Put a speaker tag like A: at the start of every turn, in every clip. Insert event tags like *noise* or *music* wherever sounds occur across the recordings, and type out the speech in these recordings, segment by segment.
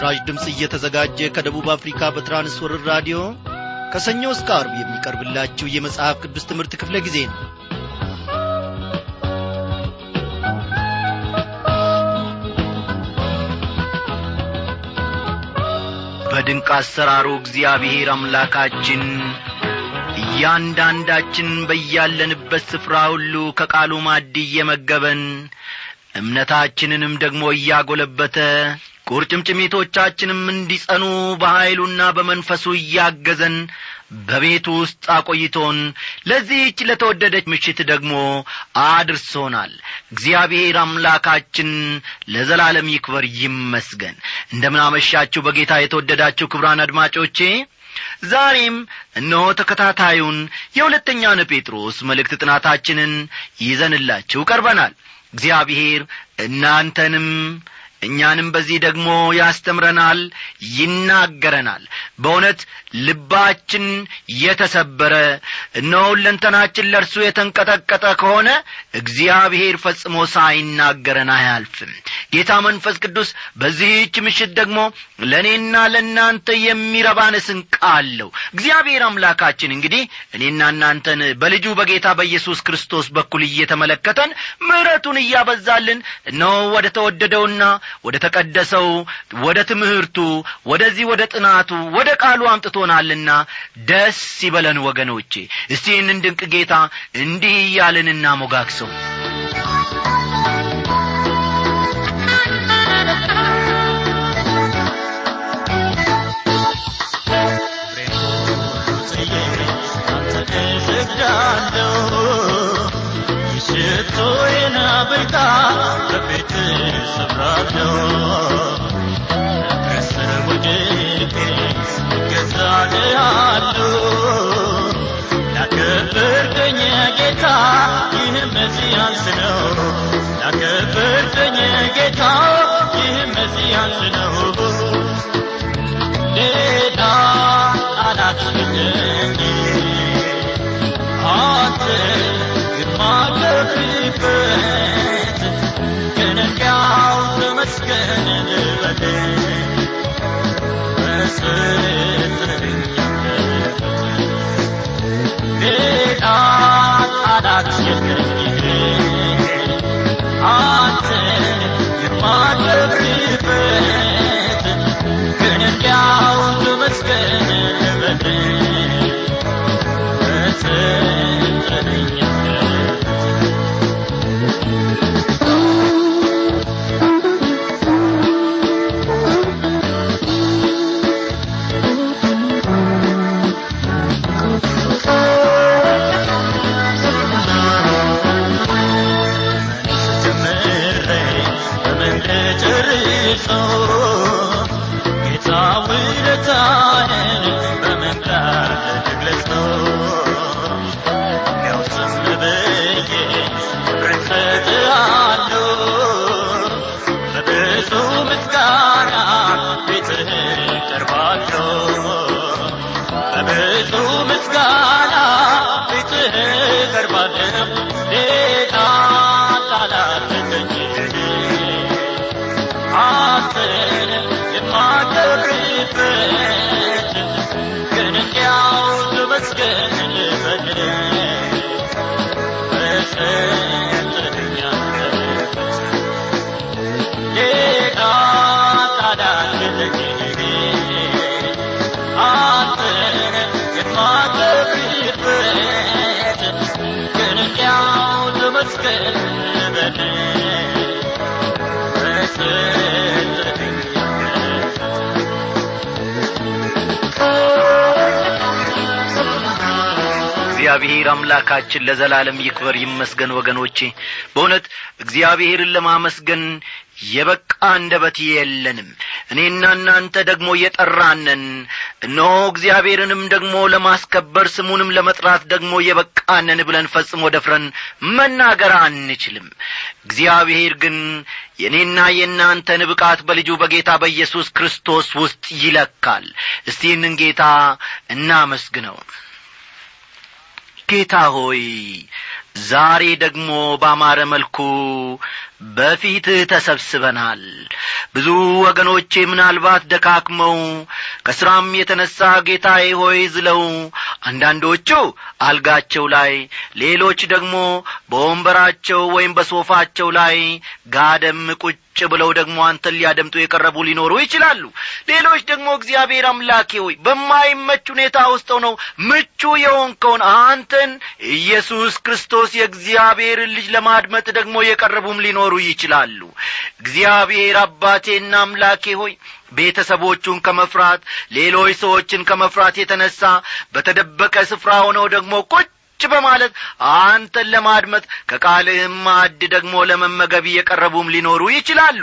A: ይህ ምስራች ድምፅ እየተዘጋጀ ከደቡብ አፍሪካ በትራንስወርር ራዲዮ ከሰኞ እስከ አርብ የሚቀርብላችሁ የመጽሐፍ ቅዱስ ትምህርት ክፍለ ጊዜ ነው። በድንቅ አሰራሩ እግዚአብሔር አምላካችን እያንዳንዳችን በያለንበት ስፍራ ሁሉ ከቃሉ ማድ እየመገበን እምነታችንንም ደግሞ እያጐለበተ ቁርጭምጭሚቶቻችንም እንዲጸኑ በኀይሉና በመንፈሱ እያገዘን በቤቱ ውስጥ አቆይቶን ለዚህች ለተወደደች ምሽት ደግሞ አድርሶናል። እግዚአብሔር አምላካችን ለዘላለም ይክበር ይመስገን። እንደምናመሻችሁ በጌታ የተወደዳችሁ ክብራን አድማጮቼ። ዛሬም እነሆ ተከታታዩን የሁለተኛን ጴጥሮስ መልእክት ጥናታችንን ይዘንላችሁ ቀርበናል። እግዚአብሔር እናንተንም እኛንም በዚህ ደግሞ ያስተምረናል ይናገረናል። በእውነት ልባችን የተሰበረ እነሆ ሁለንተናችን ለእርሱ የተንቀጠቀጠ ከሆነ እግዚአብሔር ፈጽሞ ሳይናገረን አያልፍም። ጌታ መንፈስ ቅዱስ በዚህች ምሽት ደግሞ ለእኔና ለእናንተ የሚረባን ስንቅ አለው። እግዚአብሔር አምላካችን እንግዲህ እኔና እናንተን በልጁ በጌታ በኢየሱስ ክርስቶስ በኩል እየተመለከተን ምሕረቱን እያበዛልን እነሆ ወደ ተወደደውና ወደ ተቀደሰው ወደ ትምህርቱ ወደዚህ ወደ ጥናቱ ወደ ቃሉ አምጥቶናልና ደስ ይበለን ወገኖቼ። እስቲ ይህንን ድንቅ ጌታ እንዲህ እያልን እናሞጋግሰው
B: ጌታ ይህም ይህም መሲያንስ ነው
A: እግዚአብሔር አምላካችን ለዘላለም ይክበር ይመስገን ወገኖቼ። በእውነት እግዚአብሔርን ለማመስገን የበቃ አንደበት የለንም። እኔና እናንተ ደግሞ የጠራነን እነሆ እግዚአብሔርንም ደግሞ ለማስከበር ስሙንም ለመጥራት ደግሞ የበቃነን ብለን ፈጽሞ ደፍረን መናገር አንችልም። እግዚአብሔር ግን የእኔና የእናንተን ብቃት በልጁ በጌታ በኢየሱስ ክርስቶስ ውስጥ ይለካል። እስቲ ይህንን ጌታ እናመስግነው ጌታ ሆይ ዛሬ ደግሞ ባማረ መልኩ በፊትህ ተሰብስበናል። ብዙ ወገኖቼ ምናልባት ደካክመው ከሥራም የተነሣ ጌታዬ ሆይ ዝለው አንዳንዶቹ አልጋቸው ላይ ሌሎች ደግሞ በወንበራቸው ወይም በሶፋቸው ላይ ጋደም ቁጭ ብለው ደግሞ አንተን ሊያደምጡ የቀረቡ ሊኖሩ ይችላሉ። ሌሎች ደግሞ እግዚአብሔር አምላኬ ሆይ በማይመች ሁኔታ ውስጥ ሆነው ምቹ የሆንከውን አንተን ኢየሱስ ክርስቶስ የእግዚአብሔርን ልጅ ለማድመጥ ደግሞ የቀረቡም ሊኖሩ ይችላሉ። እግዚአብሔር አባቴና አምላኬ ሆይ ቤተሰቦቹን ከመፍራት ሌሎች ሰዎችን ከመፍራት የተነሣ በተደበቀ ስፍራ ሆነው ደግሞ ቁጭ በማለት አንተን ለማድመጥ ከቃልህም ማዕድ ደግሞ ለመመገብ እየቀረቡም ሊኖሩ ይችላሉ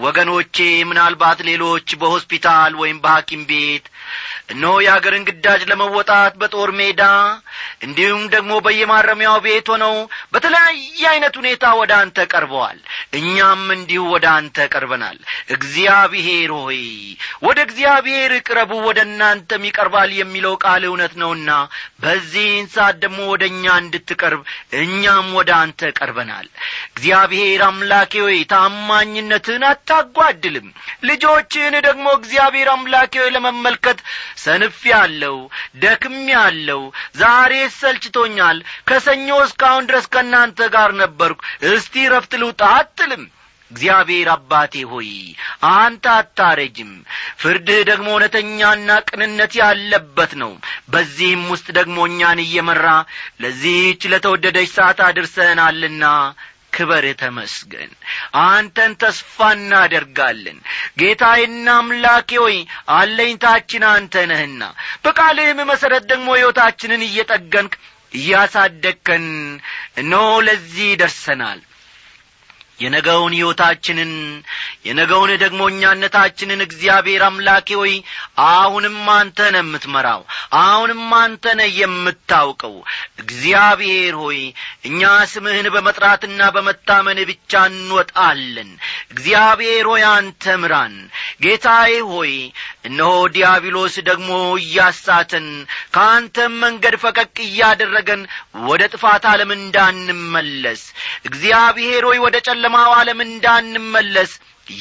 A: ወገኖቼ ምናልባት ሌሎች በሆስፒታል ወይም በሐኪም ቤት እነሆ የአገርን ግዳጅ ለመወጣት በጦር ሜዳ እንዲሁም ደግሞ በየማረሚያው ቤት ሆነው በተለያየ አይነት ሁኔታ ወደ አንተ ቀርበዋል። እኛም እንዲሁ ወደ አንተ ቀርበናል። እግዚአብሔር ሆይ ወደ እግዚአብሔር ቅረቡ ወደ እናንተም ይቀርባል የሚለው ቃል እውነት ነውና በዚህን ሰዓት ደግሞ ወደ እኛ እንድትቀርብ እኛም ወደ አንተ ቀርበናል። እግዚአብሔር አምላኬ ሆይ ታማኝነትን አታጓድልም። ልጆችህን ደግሞ እግዚአብሔር አምላኬ ለመመልከት ሰንፍ ያለው ደክም ያለው ዛሬ ሰልችቶኛል። ከሰኞ እስካሁን ድረስ ከእናንተ ጋር ነበርኩ። እስቲ ረፍት ልውጣ አትልም። እግዚአብሔር አባቴ ሆይ አንተ አታረጅም። ፍርድህ ደግሞ እውነተኛና ቅንነት ያለበት ነው። በዚህም ውስጥ ደግሞ እኛን እየመራ ለዚህች ለተወደደች ሰዓት አድርሰናልና ክበር ተመስገን። አንተን ተስፋ እናደርጋለን። ጌታዬና አምላኬ ሆይ አለኝታችን አንተ ነህና በቃልህም መሠረት ደግሞ ሕይወታችንን እየጠገንክ እያሳደግከን እነሆ ለዚህ ደርሰናል የነገውን ሕይወታችንን የነገውን ደግሞ እኛነታችንን እግዚአብሔር አምላኬ ሆይ አሁንም አንተ ነ የምትመራው አሁንም አንተ ነ የምታውቀው እግዚአብሔር ሆይ እኛ ስምህን በመጥራትና በመታመን ብቻ እንወጣለን። እግዚአብሔር ሆይ አንተ ምራን። ጌታዬ ሆይ እነሆ ዲያብሎስ ደግሞ እያሳተን ከአንተም መንገድ ፈቀቅ እያደረገን ወደ ጥፋት ዓለም እንዳንመለስ እግዚአብሔር ሆይ ወደ ጨለማው ዓለም እንዳንመለስ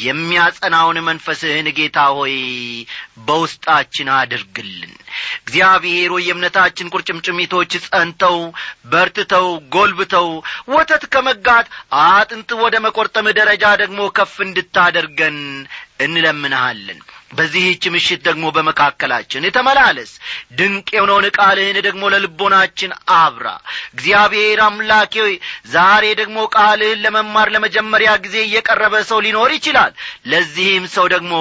A: የሚያጸናውን መንፈስህን ጌታ ሆይ በውስጣችን አድርግልን። እግዚአብሔር ሆይ የእምነታችን ቁርጭምጭሚቶች ጸንተው በርትተው ጐልብተው ወተት ከመጋት አጥንት ወደ መቈርጠም ደረጃ ደግሞ ከፍ እንድታደርገን እንለምንሃለን በዚህች ምሽት ደግሞ በመካከላችን ተመላለስ። ድንቅ የሆነውን ቃልህን ደግሞ ለልቦናችን አብራ። እግዚአብሔር አምላኬ ዛሬ ደግሞ ቃልህን ለመማር ለመጀመሪያ ጊዜ እየቀረበ ሰው ሊኖር ይችላል። ለዚህም ሰው ደግሞ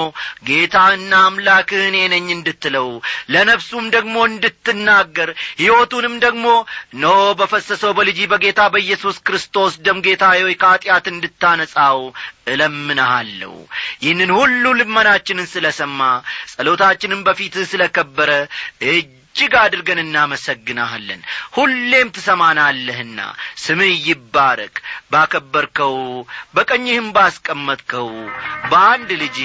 A: ጌታና አምላክህ እኔ ነኝ እንድትለው ለነፍሱም ደግሞ እንድትናገር ሕይወቱንም ደግሞ ኖ በፈሰሰው በልጂ በጌታ በኢየሱስ ክርስቶስ ደም ጌታ ሆይ ከኀጢአት እንድታነጻው እለምንሃለሁ። ይህንን ሁሉ ልመናችንን ስለ ሰማ ጸሎታችንን በፊትህ ስለ ከበረ እጅግ አድርገን እናመሰግናሃለን። ሁሌም ትሰማናለህና ስምህ ይባረክ። ባከበርከው በቀኝህም ባስቀመጥከው በአንድ ልጅ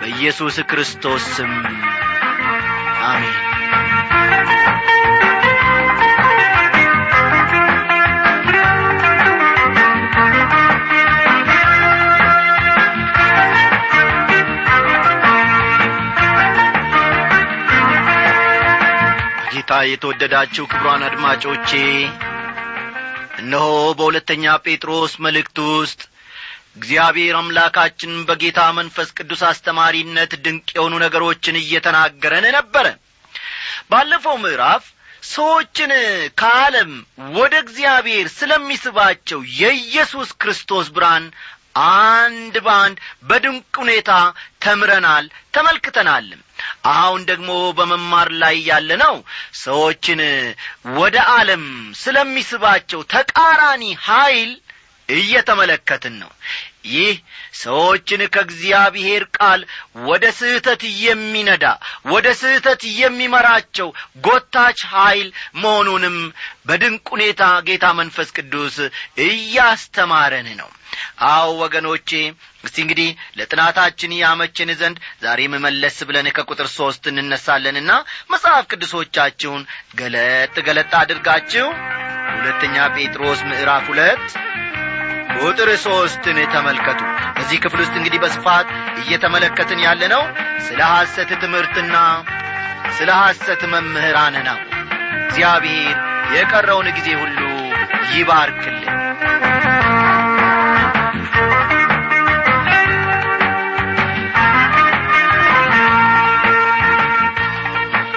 A: በኢየሱስ ክርስቶስ ስም አሜን ጌታ የተወደዳችሁ ክብሯን አድማጮቼ እነሆ በሁለተኛ ጴጥሮስ መልእክት ውስጥ እግዚአብሔር አምላካችን በጌታ መንፈስ ቅዱስ አስተማሪነት ድንቅ የሆኑ ነገሮችን እየተናገረን ነበረ። ባለፈው ምዕራፍ ሰዎችን ከዓለም ወደ እግዚአብሔር ስለሚስባቸው የኢየሱስ ክርስቶስ ብርሃን አንድ በአንድ በድንቅ ሁኔታ ተምረናል ተመልክተናልም አሁን ደግሞ በመማር ላይ ያለ ነው ሰዎችን ወደ ዓለም ስለሚስባቸው ተቃራኒ ኀይል እየተመለከትን ነው ይህ ሰዎችን ከእግዚአብሔር ቃል ወደ ስህተት የሚነዳ ወደ ስህተት የሚመራቸው ጎታች ኀይል መሆኑንም በድንቅ ሁኔታ ጌታ መንፈስ ቅዱስ እያስተማረን ነው። አዎ ወገኖቼ እስቲ እንግዲህ ለጥናታችን ያመችን ዘንድ ዛሬ መመለስ ብለን ከቁጥር ሦስት እንነሳለንና መጽሐፍ ቅዱሶቻችሁን ገለጥ ገለጥ አድርጋችሁ ሁለተኛ ጴጥሮስ ምዕራፍ ሁለት ቁጥር ሦስትን ተመልከቱ። በዚህ ክፍል ውስጥ እንግዲህ በስፋት እየተመለከትን ያለ ነው ስለ ሐሰት ትምህርትና ስለ ሐሰት መምህራን ነው። እግዚአብሔር የቀረውን ጊዜ ሁሉ ይባርክልን።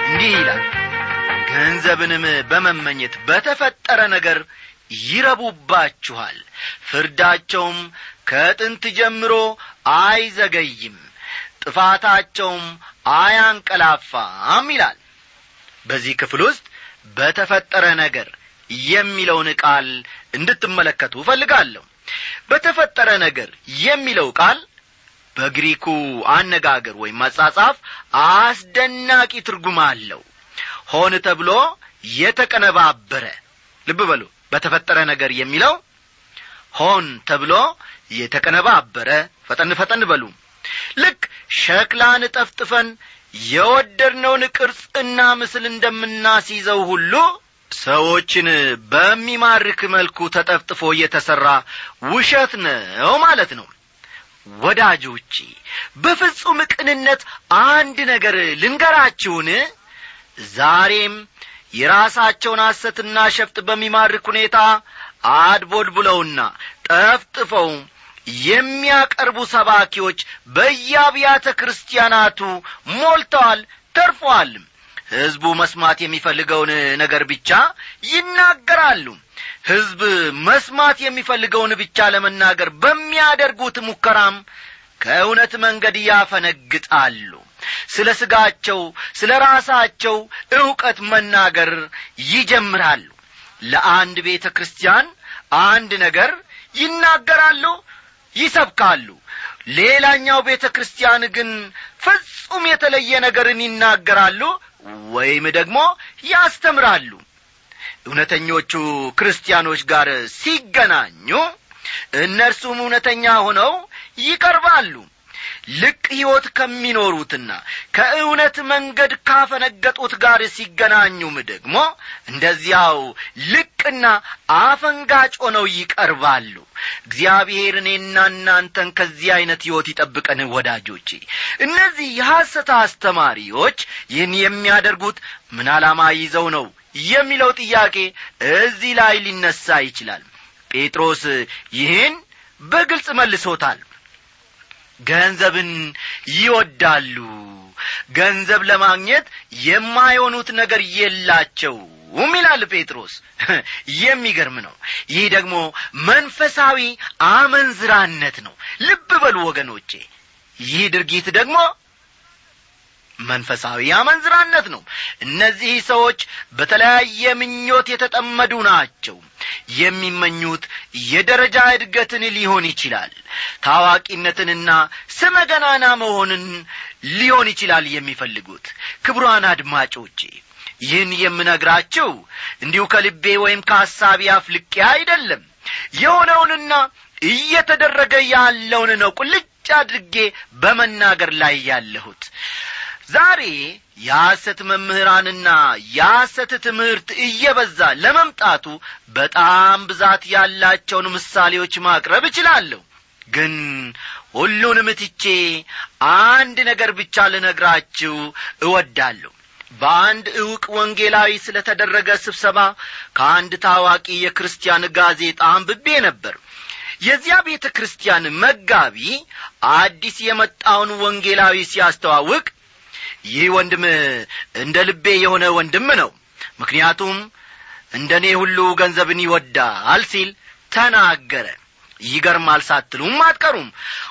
A: እንዲህ ይላል ገንዘብንም በመመኘት በተፈጠረ ነገር ይረቡባችኋል። ፍርዳቸውም ከጥንት ጀምሮ አይዘገይም። ጥፋታቸውም አያንቀላፋም ይላል። በዚህ ክፍል ውስጥ በተፈጠረ ነገር የሚለውን ቃል እንድትመለከቱ እፈልጋለሁ። በተፈጠረ ነገር የሚለው ቃል በግሪኩ አነጋገር ወይም አጻጻፍ አስደናቂ ትርጉም አለው። ሆን ተብሎ የተቀነባበረ ልብ በሉ በተፈጠረ ነገር የሚለው ሆን ተብሎ የተቀነባበረ ፈጠን ፈጠን በሉ። ልክ ሸክላን ጠፍጥፈን የወደድነውን ቅርጽና ምስል እንደምናስይዘው ሁሉ ሰዎችን በሚማርክ መልኩ ተጠፍጥፎ የተሠራ ውሸት ነው ማለት ነው። ወዳጆቼ በፍጹም ቅንነት አንድ ነገር ልንገራችሁን? ዛሬም የራሳቸውን ሐሰትና ሸፍጥ በሚማርክ ሁኔታ አድቦልቡለውና ጠፍጥፈው የሚያቀርቡ ሰባኪዎች በየአብያተ ክርስቲያናቱ ሞልተዋል ተርፈዋልም ሕዝቡ መስማት የሚፈልገውን ነገር ብቻ ይናገራሉ። ሕዝብ መስማት የሚፈልገውን ብቻ ለመናገር በሚያደርጉት ሙከራም ከእውነት መንገድ ያፈነግጣሉ ስለ ሥጋቸው ስለ ራሳቸው ዕውቀት መናገር ይጀምራሉ። ለአንድ ቤተ ክርስቲያን አንድ ነገር ይናገራሉ ይሰብካሉ። ሌላኛው ቤተ ክርስቲያን ግን ፍጹም የተለየ ነገርን ይናገራሉ ወይም ደግሞ ያስተምራሉ። እውነተኞቹ ክርስቲያኖች ጋር ሲገናኙ እነርሱም እውነተኛ ሆነው ይቀርባሉ ልቅ ሕይወት ከሚኖሩትና ከእውነት መንገድ ካፈነገጡት ጋር ሲገናኙም ደግሞ እንደዚያው ልቅና አፈንጋጭ ሆነው ይቀርባሉ። እግዚአብሔር እኔና እናንተን ከዚህ ዐይነት ሕይወት ይጠብቀን ወዳጆቼ። እነዚህ የሐሰት አስተማሪዎች ይህን የሚያደርጉት ምን ዓላማ ይዘው ነው የሚለው ጥያቄ እዚህ ላይ ሊነሳ ይችላል። ጴጥሮስ ይህን በግልጽ መልሶታል ገንዘብን ይወዳሉ። ገንዘብ ለማግኘት የማይሆኑት ነገር የላቸውም ይላል ጴጥሮስ። *laughs* የሚገርም ነው። ይህ ደግሞ መንፈሳዊ አመንዝራነት ነው። ልብ በሉ ወገኖቼ። ይህ ድርጊት ደግሞ መንፈሳዊ አመንዝራነት ነው። እነዚህ ሰዎች በተለያየ ምኞት የተጠመዱ ናቸው። የሚመኙት የደረጃ እድገትን ሊሆን ይችላል ታዋቂነትንና ስመ ገናና መሆንን ሊሆን ይችላል የሚፈልጉት። ክብሯን አድማጮቼ ይህን የምነግራችሁ እንዲሁ ከልቤ ወይም ከሐሳቢ አፍልቄ አይደለም። የሆነውንና እየተደረገ ያለውን ነው ቁልጭ አድርጌ በመናገር ላይ ያለሁት ዛሬ የሐሰት መምህራንና የሐሰት ትምህርት እየበዛ ለመምጣቱ በጣም ብዛት ያላቸውን ምሳሌዎች ማቅረብ እችላለሁ። ግን ሁሉንም ትቼ አንድ ነገር ብቻ ልነግራችሁ እወዳለሁ። በአንድ ዕውቅ ወንጌላዊ ስለ ተደረገ ስብሰባ ከአንድ ታዋቂ የክርስቲያን ጋዜጣ አንብቤ ነበር። የዚያ ቤተ ክርስቲያን መጋቢ አዲስ የመጣውን ወንጌላዊ ሲያስተዋውቅ ይህ ወንድም እንደ ልቤ የሆነ ወንድም ነው። ምክንያቱም እንደ እኔ ሁሉ ገንዘብን ይወዳል ሲል ተናገረ። ይገርማል ሳትሉም አትቀሩም።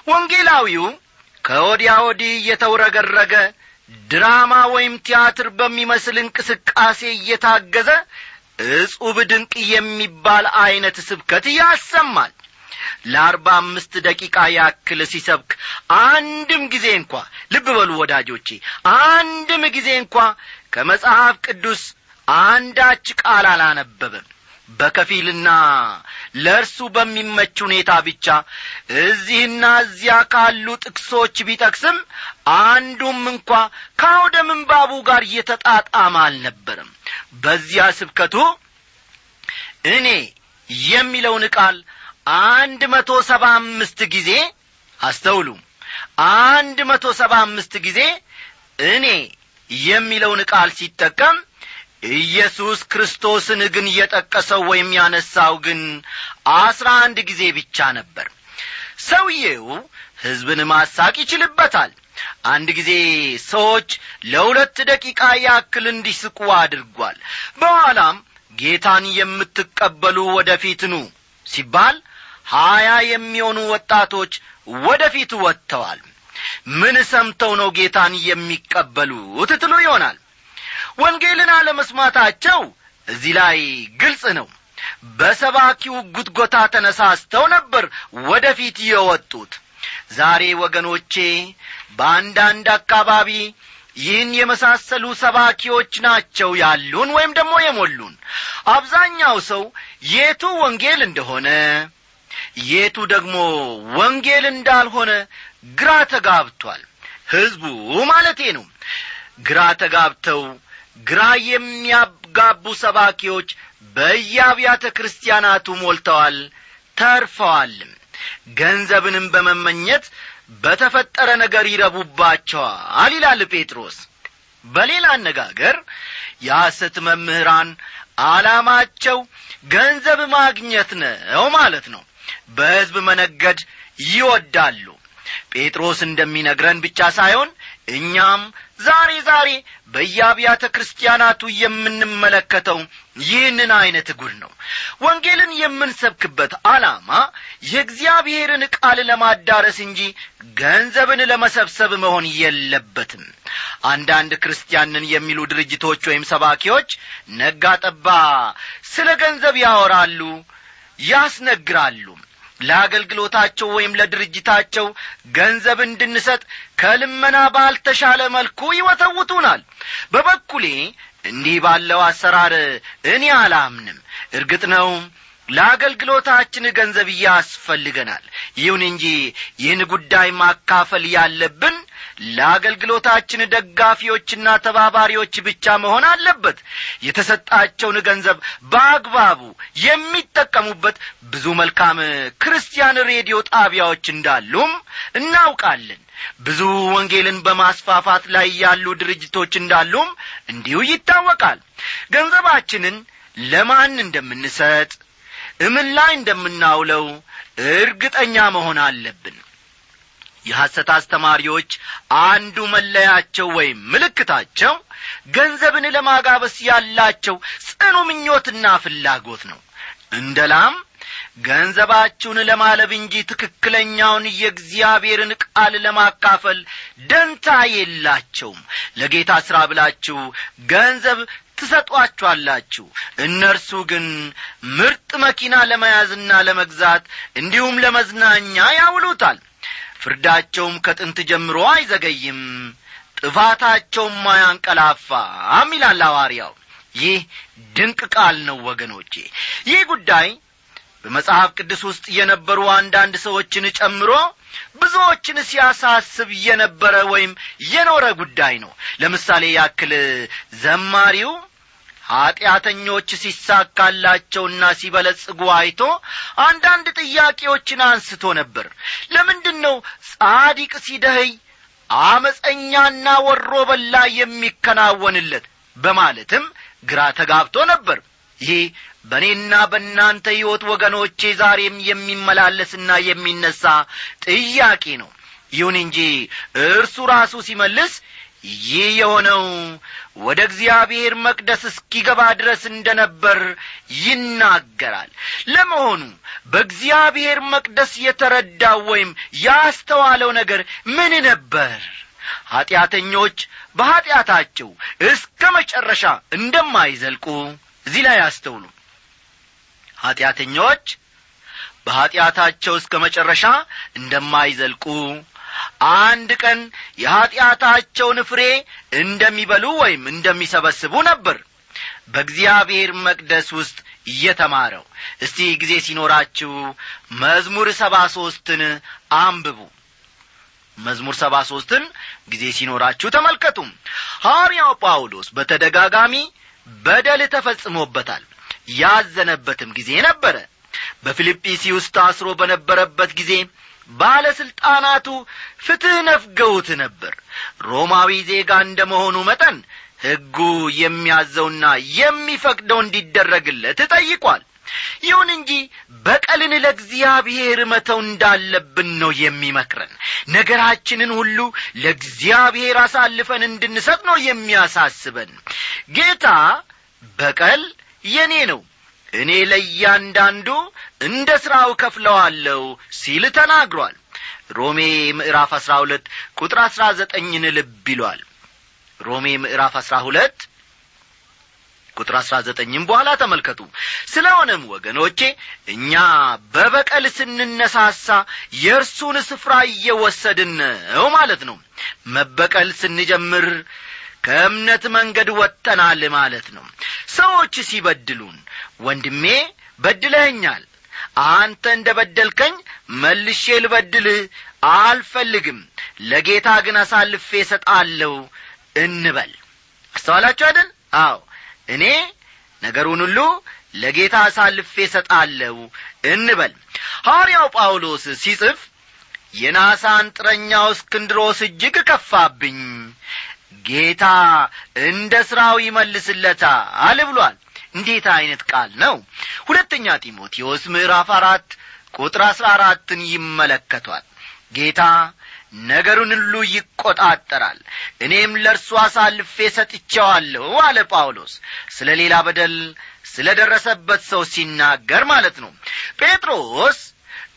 A: ወንጌላዊው ከወዲያ ወዲህ እየተውረገረገ ድራማ ወይም ቲያትር በሚመስል እንቅስቃሴ እየታገዘ እጹብ ድንቅ የሚባል ዐይነት ስብከት ያሰማል ለአርባ አምስት ደቂቃ ያክል ሲሰብክ አንድም ጊዜ እንኳ ልብ በሉ ወዳጆቼ አንድም ጊዜ እንኳ ከመጽሐፍ ቅዱስ አንዳች ቃል አላነበበም። በከፊልና ለእርሱ በሚመች ሁኔታ ብቻ እዚህና እዚያ ካሉ ጥቅሶች ቢጠቅስም አንዱም እንኳ ከአውደ ምንባቡ ጋር እየተጣጣመ አልነበረም። በዚያ ስብከቱ እኔ የሚለውን ቃል አንድ መቶ ሰባ አምስት ጊዜ አስተውሉ። አንድ መቶ ሰባ አምስት ጊዜ እኔ የሚለውን ቃል ሲጠቀም ኢየሱስ ክርስቶስን ግን የጠቀሰው ወይም ያነሳው ግን አስራ አንድ ጊዜ ብቻ ነበር። ሰውዬው ሕዝብን ማሳቅ ይችልበታል። አንድ ጊዜ ሰዎች ለሁለት ደቂቃ ያክል እንዲስቁ አድርጓል። በኋላም ጌታን የምትቀበሉ ወደ ፊት ኑ ሲባል ሀያ የሚሆኑ ወጣቶች ወደ ፊት ወጥተዋል። ምን ሰምተው ነው ጌታን የሚቀበሉት? ትሉ ይሆናል። ወንጌልን አለመስማታቸው እዚህ ላይ ግልጽ ነው። በሰባኪው ጉትጎታ ተነሳስተው ነበር ወደ ፊት የወጡት። ዛሬ ወገኖቼ በአንዳንድ አካባቢ ይህን የመሳሰሉ ሰባኪዎች ናቸው ያሉን ወይም ደግሞ የሞሉን። አብዛኛው ሰው የቱ ወንጌል እንደሆነ የቱ ደግሞ ወንጌል እንዳልሆነ ግራ ተጋብቷል። ሕዝቡ ማለቴ ነው። ግራ ተጋብተው ግራ የሚያጋቡ ሰባኪዎች በየአብያተ ክርስቲያናቱ ሞልተዋል ተርፈዋልም ገንዘብንም በመመኘት በተፈጠረ ነገር ይረቡባቸዋል ይላል ጴጥሮስ። በሌላ አነጋገር የሐሰት መምህራን ዓላማቸው ገንዘብ ማግኘት ነው ማለት ነው በሕዝብ መነገድ ይወዳሉ። ጴጥሮስ እንደሚነግረን ብቻ ሳይሆን እኛም ዛሬ ዛሬ በየአብያተ ክርስቲያናቱ የምንመለከተው ይህንን ዐይነት ጉድ ነው። ወንጌልን የምንሰብክበት ዓላማ የእግዚአብሔርን ቃል ለማዳረስ እንጂ ገንዘብን ለመሰብሰብ መሆን የለበትም። አንዳንድ ክርስቲያንን የሚሉ ድርጅቶች ወይም ሰባኪዎች ነጋ ጠባ ስለ ገንዘብ ያወራሉ ያስነግራሉ ለአገልግሎታቸው ወይም ለድርጅታቸው ገንዘብ እንድንሰጥ ከልመና ባልተሻለ መልኩ ይወተውቱናል። በበኩሌ እንዲህ ባለው አሰራር እኔ አላምንም። እርግጥ ነው ለአገልግሎታችን ገንዘብ ያስፈልገናል ይሁን እንጂ ይህን ጉዳይ ማካፈል ያለብን ለአገልግሎታችን ደጋፊዎችና ተባባሪዎች ብቻ መሆን አለበት። የተሰጣቸውን ገንዘብ በአግባቡ የሚጠቀሙበት ብዙ መልካም ክርስቲያን ሬዲዮ ጣቢያዎች እንዳሉም እናውቃለን። ብዙ ወንጌልን በማስፋፋት ላይ ያሉ ድርጅቶች እንዳሉም እንዲሁ ይታወቃል። ገንዘባችንን ለማን እንደምንሰጥ እምን ላይ እንደምናውለው እርግጠኛ መሆን አለብን የሐሰት አስተማሪዎች አንዱ መለያቸው ወይም ምልክታቸው ገንዘብን ለማጋበስ ያላቸው ጽኑ ምኞትና ፍላጎት ነው። እንደ ላም ገንዘባችሁን ለማለብ እንጂ ትክክለኛውን የእግዚአብሔርን ቃል ለማካፈል ደንታ የላቸውም። ለጌታ ሥራ ብላችሁ ገንዘብ ትሰጧችኋላችሁ። እነርሱ ግን ምርጥ መኪና ለመያዝና ለመግዛት እንዲሁም ለመዝናኛ ያውሉታል ፍርዳቸውም ከጥንት ጀምሮ አይዘገይም ጥፋታቸውም አያንቀላፋም ይላል ሐዋርያው። ይህ ድንቅ ቃል ነው ወገኖቼ። ይህ ጉዳይ በመጽሐፍ ቅዱስ ውስጥ የነበሩ አንዳንድ ሰዎችን ጨምሮ ብዙዎችን ሲያሳስብ የነበረ ወይም የኖረ ጉዳይ ነው። ለምሳሌ ያክል ዘማሪው ኀጢአተኞች ሲሳካላቸውና ሲበለጽጉ አይቶ አንዳንድ ጥያቄዎችን አንስቶ ነበር። ለምንድን ነው ጻዲቅ ሲደኸይ አመፀኛና ወሮ በላ የሚከናወንለት? በማለትም ግራ ተጋብቶ ነበር። ይህ በእኔና በእናንተ ሕይወት ወገኖቼ ዛሬም የሚመላለስና የሚነሣ ጥያቄ ነው። ይሁን እንጂ እርሱ ራሱ ሲመልስ ይህ የሆነው ወደ እግዚአብሔር መቅደስ እስኪገባ ድረስ እንደ ነበር ይናገራል። ለመሆኑ በእግዚአብሔር መቅደስ የተረዳው ወይም ያስተዋለው ነገር ምን ነበር? ኀጢአተኞች በኀጢአታቸው እስከ መጨረሻ እንደማይዘልቁ እዚህ ላይ አስተውሉ። ኀጢአተኞች በኀጢአታቸው እስከ መጨረሻ እንደማይዘልቁ አንድ ቀን የኀጢአታቸውን ፍሬ እንደሚበሉ ወይም እንደሚሰበስቡ ነበር። በእግዚአብሔር መቅደስ ውስጥ እየተማረው። እስቲ ጊዜ ሲኖራችሁ መዝሙር ሰባ ሦስትን አንብቡ። መዝሙር ሰባ ሦስትን ጊዜ ሲኖራችሁ ተመልከቱ። ሐዋርያው ጳውሎስ በተደጋጋሚ በደል ተፈጽሞበታል። ያዘነበትም ጊዜ ነበረ። በፊልጵስዩስ ታስሮ በነበረበት ጊዜ ባለሥልጣናቱ ፍትሕ ነፍገውት ነበር። ሮማዊ ዜጋ እንደ መሆኑ መጠን ሕጉ የሚያዘውና የሚፈቅደው እንዲደረግለት ጠይቋል። ይሁን እንጂ በቀልን ለእግዚአብሔር መተው እንዳለብን ነው የሚመክረን። ነገራችንን ሁሉ ለእግዚአብሔር አሳልፈን እንድንሰጥ ነው የሚያሳስበን። ጌታ በቀል የኔ ነው እኔ ለእያንዳንዱ እንደ ሥራው ከፍለዋለሁ ሲል ተናግሯል። ሮሜ ምዕራፍ አሥራ ሁለት ቁጥር አሥራ ዘጠኝን ልብ ይሏል። ሮሜ ምዕራፍ አሥራ ሁለት ቁጥር አሥራ ዘጠኝም በኋላ ተመልከቱ። ስለሆነም ወገኖቼ እኛ በበቀል ስንነሳሳ የእርሱን ስፍራ እየወሰድን ነው ማለት ነው። መበቀል ስንጀምር ከእምነት መንገድ ወጥተናል ማለት ነው። ሰዎች ሲበድሉን ወንድሜ በድለኸኛል አንተ እንደ በደልከኝ መልሼ ልበድልህ አልፈልግም ለጌታ ግን አሳልፌ እሰጣለሁ እንበል። አስተዋላችሁ አይደል? አዎ። እኔ ነገሩን ሁሉ ለጌታ አሳልፌ እሰጣለሁ እንበል። ሐዋርያው ጳውሎስ ሲጽፍ የናሳ አንጥረኛው እስክንድሮስ እጅግ ከፋብኝ ጌታ እንደ ሥራው ይመልስለታል ብሏል። እንዴት ዐይነት ቃል ነው? ሁለተኛ ጢሞቴዎስ ምዕራፍ አራት ቁጥር አሥራ አራትን ይመለከቷል። ጌታ ነገሩን ሁሉ ይቈጣጠራል እኔም ለእርሱ አሳልፌ ሰጥቼዋለሁ አለ ጳውሎስ። ስለ ሌላ በደል ስለ ደረሰበት ሰው ሲናገር ማለት ነው። ጴጥሮስ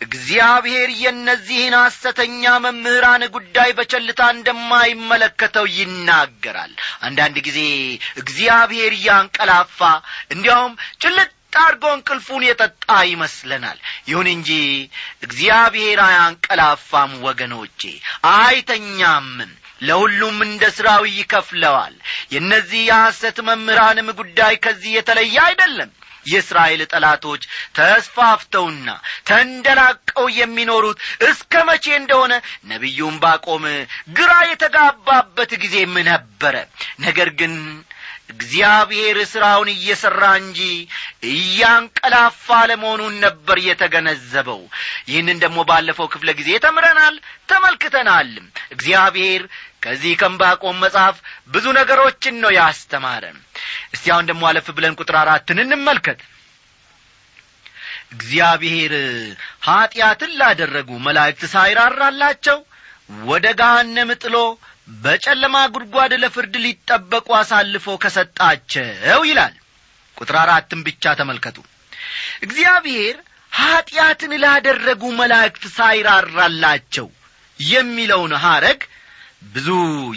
A: እግዚአብሔር የእነዚህን ሐሰተኛ መምህራን ጉዳይ በቸልታ እንደማይመለከተው ይናገራል። አንዳንድ ጊዜ እግዚአብሔር ያንቀላፋ እንዲያውም ጭልጥ አርጎ እንቅልፉን የጠጣ ይመስለናል። ይሁን እንጂ እግዚአብሔር አያንቀላፋም ወገኖቼ አይተኛምም። ለሁሉም እንደ ሥራው ይከፍለዋል። የእነዚህ የሐሰት መምህራንም ጉዳይ ከዚህ የተለየ አይደለም የእስራኤል ጠላቶች ተስፋፍተውና ተንደላቀው የሚኖሩት እስከ መቼ እንደሆነ ነቢዩም ባቆም ግራ የተጋባበት ጊዜም ነበረ። ነገር ግን እግዚአብሔር ሥራውን እየሠራ እንጂ እያንቀላፋ ለመሆኑን ነበር የተገነዘበው። ይህንን ደግሞ ባለፈው ክፍለ ጊዜ ተምረናል ተመልክተናልም እግዚአብሔር ከዚህ ከምባቆም መጽሐፍ ብዙ ነገሮችን ነው ያስተማረን። እስቲ አሁን ደግሞ አለፍ ብለን ቁጥር አራትን እንመልከት። እግዚአብሔር ኀጢአትን ላደረጉ መላእክት ሳይራራላቸው ወደ ገሃነም ጥሎ በጨለማ ጉድጓድ ለፍርድ ሊጠበቁ አሳልፎ ከሰጣቸው ይላል። ቁጥር አራትን ብቻ ተመልከቱ። እግዚአብሔር ኀጢአትን ላደረጉ መላእክት ሳይራራላቸው የሚለውን ሐረግ ብዙ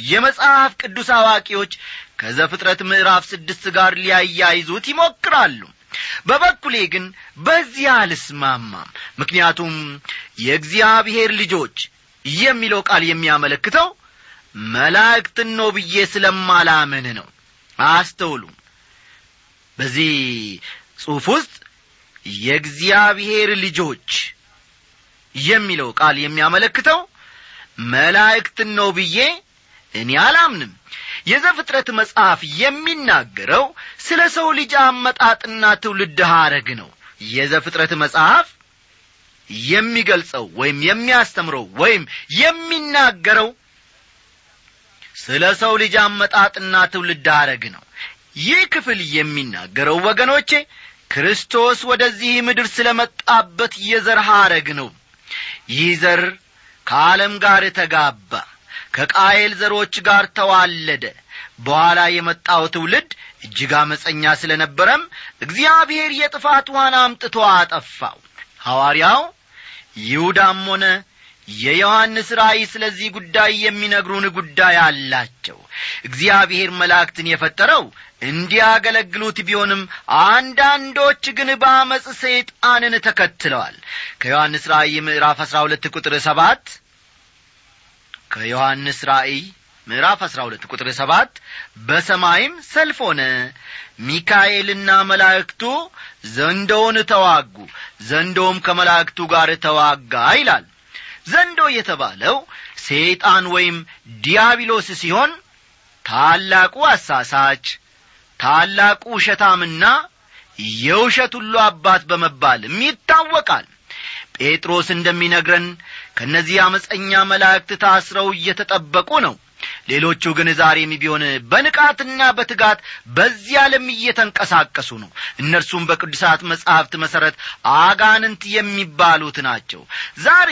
A: የመጽሐፍ ቅዱስ አዋቂዎች ከዘፍጥረት ምዕራፍ ስድስት ጋር ሊያያይዙት ይሞክራሉ። በበኩሌ ግን በዚህ አልስማማም። ምክንያቱም የእግዚአብሔር ልጆች የሚለው ቃል የሚያመለክተው መላእክትን ነው ብዬ ስለማላምን ነው። አስተውሉ በዚህ ጽሑፍ ውስጥ የእግዚአብሔር ልጆች የሚለው ቃል የሚያመለክተው መላእክትን ነው ብዬ እኔ አላምንም። የዘፍጥረት መጽሐፍ የሚናገረው ስለ ሰው ልጅ አመጣጥና ትውልድ ሐረግ ነው። የዘፍጥረት መጽሐፍ የሚገልጸው ወይም የሚያስተምረው ወይም የሚናገረው ስለ ሰው ልጅ አመጣጥና ትውልድ ሐረግ ነው። ይህ ክፍል የሚናገረው ወገኖቼ ክርስቶስ ወደዚህ ምድር ስለ መጣበት የዘር ሐረግ ነው። ይህ ዘር ከዓለም ጋር ተጋባ ከቃየል ዘሮች ጋር ተዋለደ። በኋላ የመጣው ትውልድ እጅግ አመፀኛ ስለ ነበረም እግዚአብሔር የጥፋት ውሃን አምጥቶ አጠፋው። ሐዋርያው ይሁዳም ሆነ የዮሐንስ ራእይ ስለዚህ ጉዳይ የሚነግሩን ጉዳይ አላቸው። እግዚአብሔር መላእክትን የፈጠረው እንዲያገለግሉት ቢሆንም አንዳንዶች ግን በአመፅ ሰይጣንን ተከትለዋል። ከዮሐንስ ራእይ ምዕራፍ አሥራ ሁለት ቁጥር ሰባት ከዮሐንስ ራእይ ምዕራፍ አሥራ ሁለት ቁጥር ሰባት በሰማይም ሰልፍ ሆነ። ሚካኤልና መላእክቱ ዘንዶውን ተዋጉ ዘንዶም ከመላእክቱ ጋር ተዋጋ ይላል ዘንዶ የተባለው ሰይጣን ወይም ዲያብሎስ ሲሆን ታላቁ አሳሳች ታላቁ ውሸታምና የውሸት ሁሉ አባት በመባልም ይታወቃል። ጴጥሮስ እንደሚነግረን ከእነዚህ አመፀኛ መላእክት ታስረው እየተጠበቁ ነው ሌሎቹ ግን ዛሬም ቢሆን በንቃትና በትጋት በዚህ ዓለም እየተንቀሳቀሱ ነው። እነርሱም በቅዱሳት መጻሕፍት መሠረት አጋንንት የሚባሉት ናቸው። ዛሬ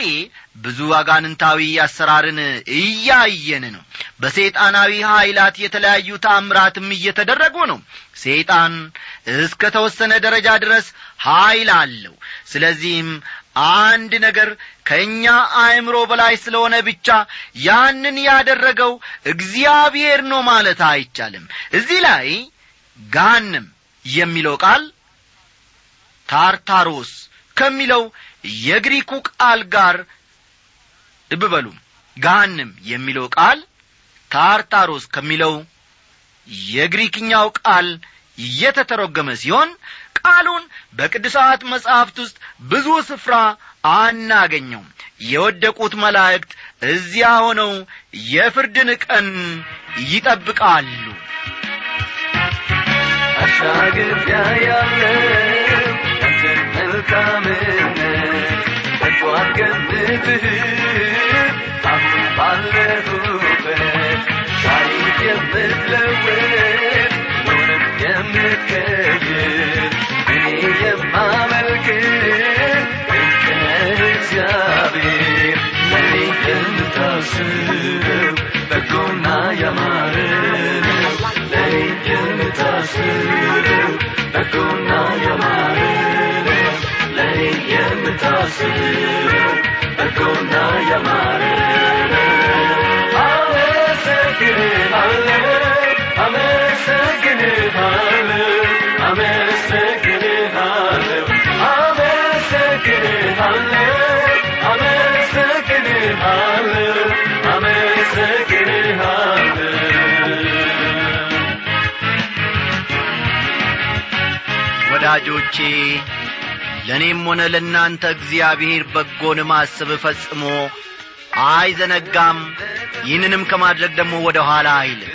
A: ብዙ አጋንንታዊ አሰራርን እያየን ነው። በሰይጣናዊ ኀይላት የተለያዩ ታምራትም እየተደረጉ ነው። ሰይጣን እስከ ተወሰነ ደረጃ ድረስ ኀይል አለው። ስለዚህም አንድ ነገር ከእኛ አእምሮ በላይ ስለሆነ ብቻ ያንን ያደረገው እግዚአብሔር ነው ማለት አይቻልም። እዚህ ላይ ጋንም የሚለው ቃል ታርታሮስ ከሚለው የግሪኩ ቃል ጋር ልብ በሉ። ጋንም የሚለው ቃል ታርታሮስ ከሚለው የግሪክኛው ቃል የተተረጎመ ሲሆን ቃሉን በቅዱሳት መጻሕፍት ውስጥ ብዙ ስፍራ አናገኘውም። የወደቁት መላእክት እዚያ ሆነው የፍርድን ቀን ይጠብቃሉ።
C: አሻግፊያ ያለው ያንተን መልካምነት የምትቀይር እኔ የማመልክ ለእኔ የምታስበው በጎና ያማረ ነው ለእኔ የምታስበው በጎና ያማረ ነው ለእኔ የምታስበው በጎና
A: ወዳጆቼ ለእኔም ሆነ ለእናንተ እግዚአብሔር በጎን ማሰብ ፈጽሞ አይዘነጋም። ይህንንም ከማድረግ ደግሞ ወደ ኋላ አይልም።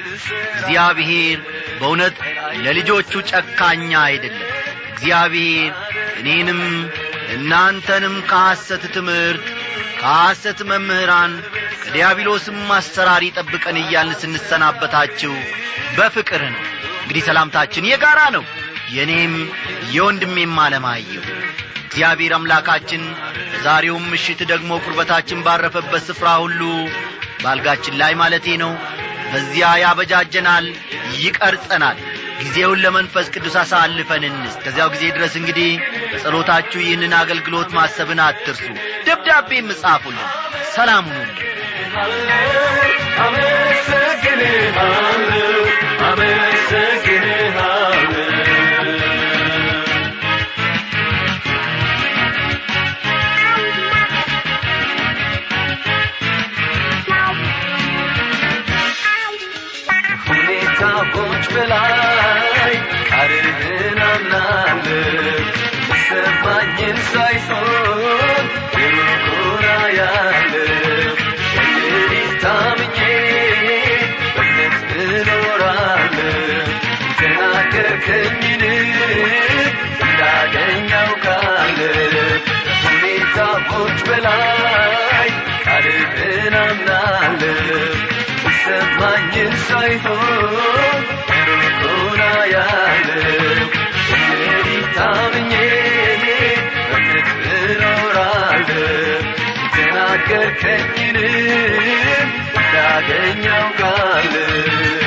A: እግዚአብሔር በእውነት ለልጆቹ ጨካኛ አይደለም። እግዚአብሔር እኔንም እናንተንም ከሐሰት ትምህርት ከሐሰት መምህራን ከዲያብሎስም አሰራር ይጠብቀን እያልን ስንሰናበታችሁ በፍቅር ነው። እንግዲህ ሰላምታችን የጋራ ነው የእኔም የወንድሜም አለማየሁ እግዚአብሔር አምላካችን በዛሬውም ምሽት ደግሞ ቁርበታችን ባረፈበት ስፍራ ሁሉ ባልጋችን ላይ ማለቴ ነው በዚያ ያበጃጀናል ይቀርጸናል። ጊዜውን ለመንፈስ ቅዱስ አሳልፈን እንስ ከዚያው ጊዜ ድረስ እንግዲህ በጸሎታችሁ ይህንን አገልግሎት ማሰብን አትርሱ። ደብዳቤ ምጻፉልን ሰላም ሁኑልን
C: አምናለሁ ይሰማኝን ሳይሆን የሩቁን አያለሁ እንግዲህ ታምኜ በእምነት እኖራለሁ የተናገርከኝን እንዳገኝ አውቃለሁ ሁኔታዎች በላይ ቃልህን አምናለሁ ይሰማኝን ሳይሆን ታምኜ በእምነት እኖራለሁ የተናገርከኝን እንዳገኝ አውቃለሁ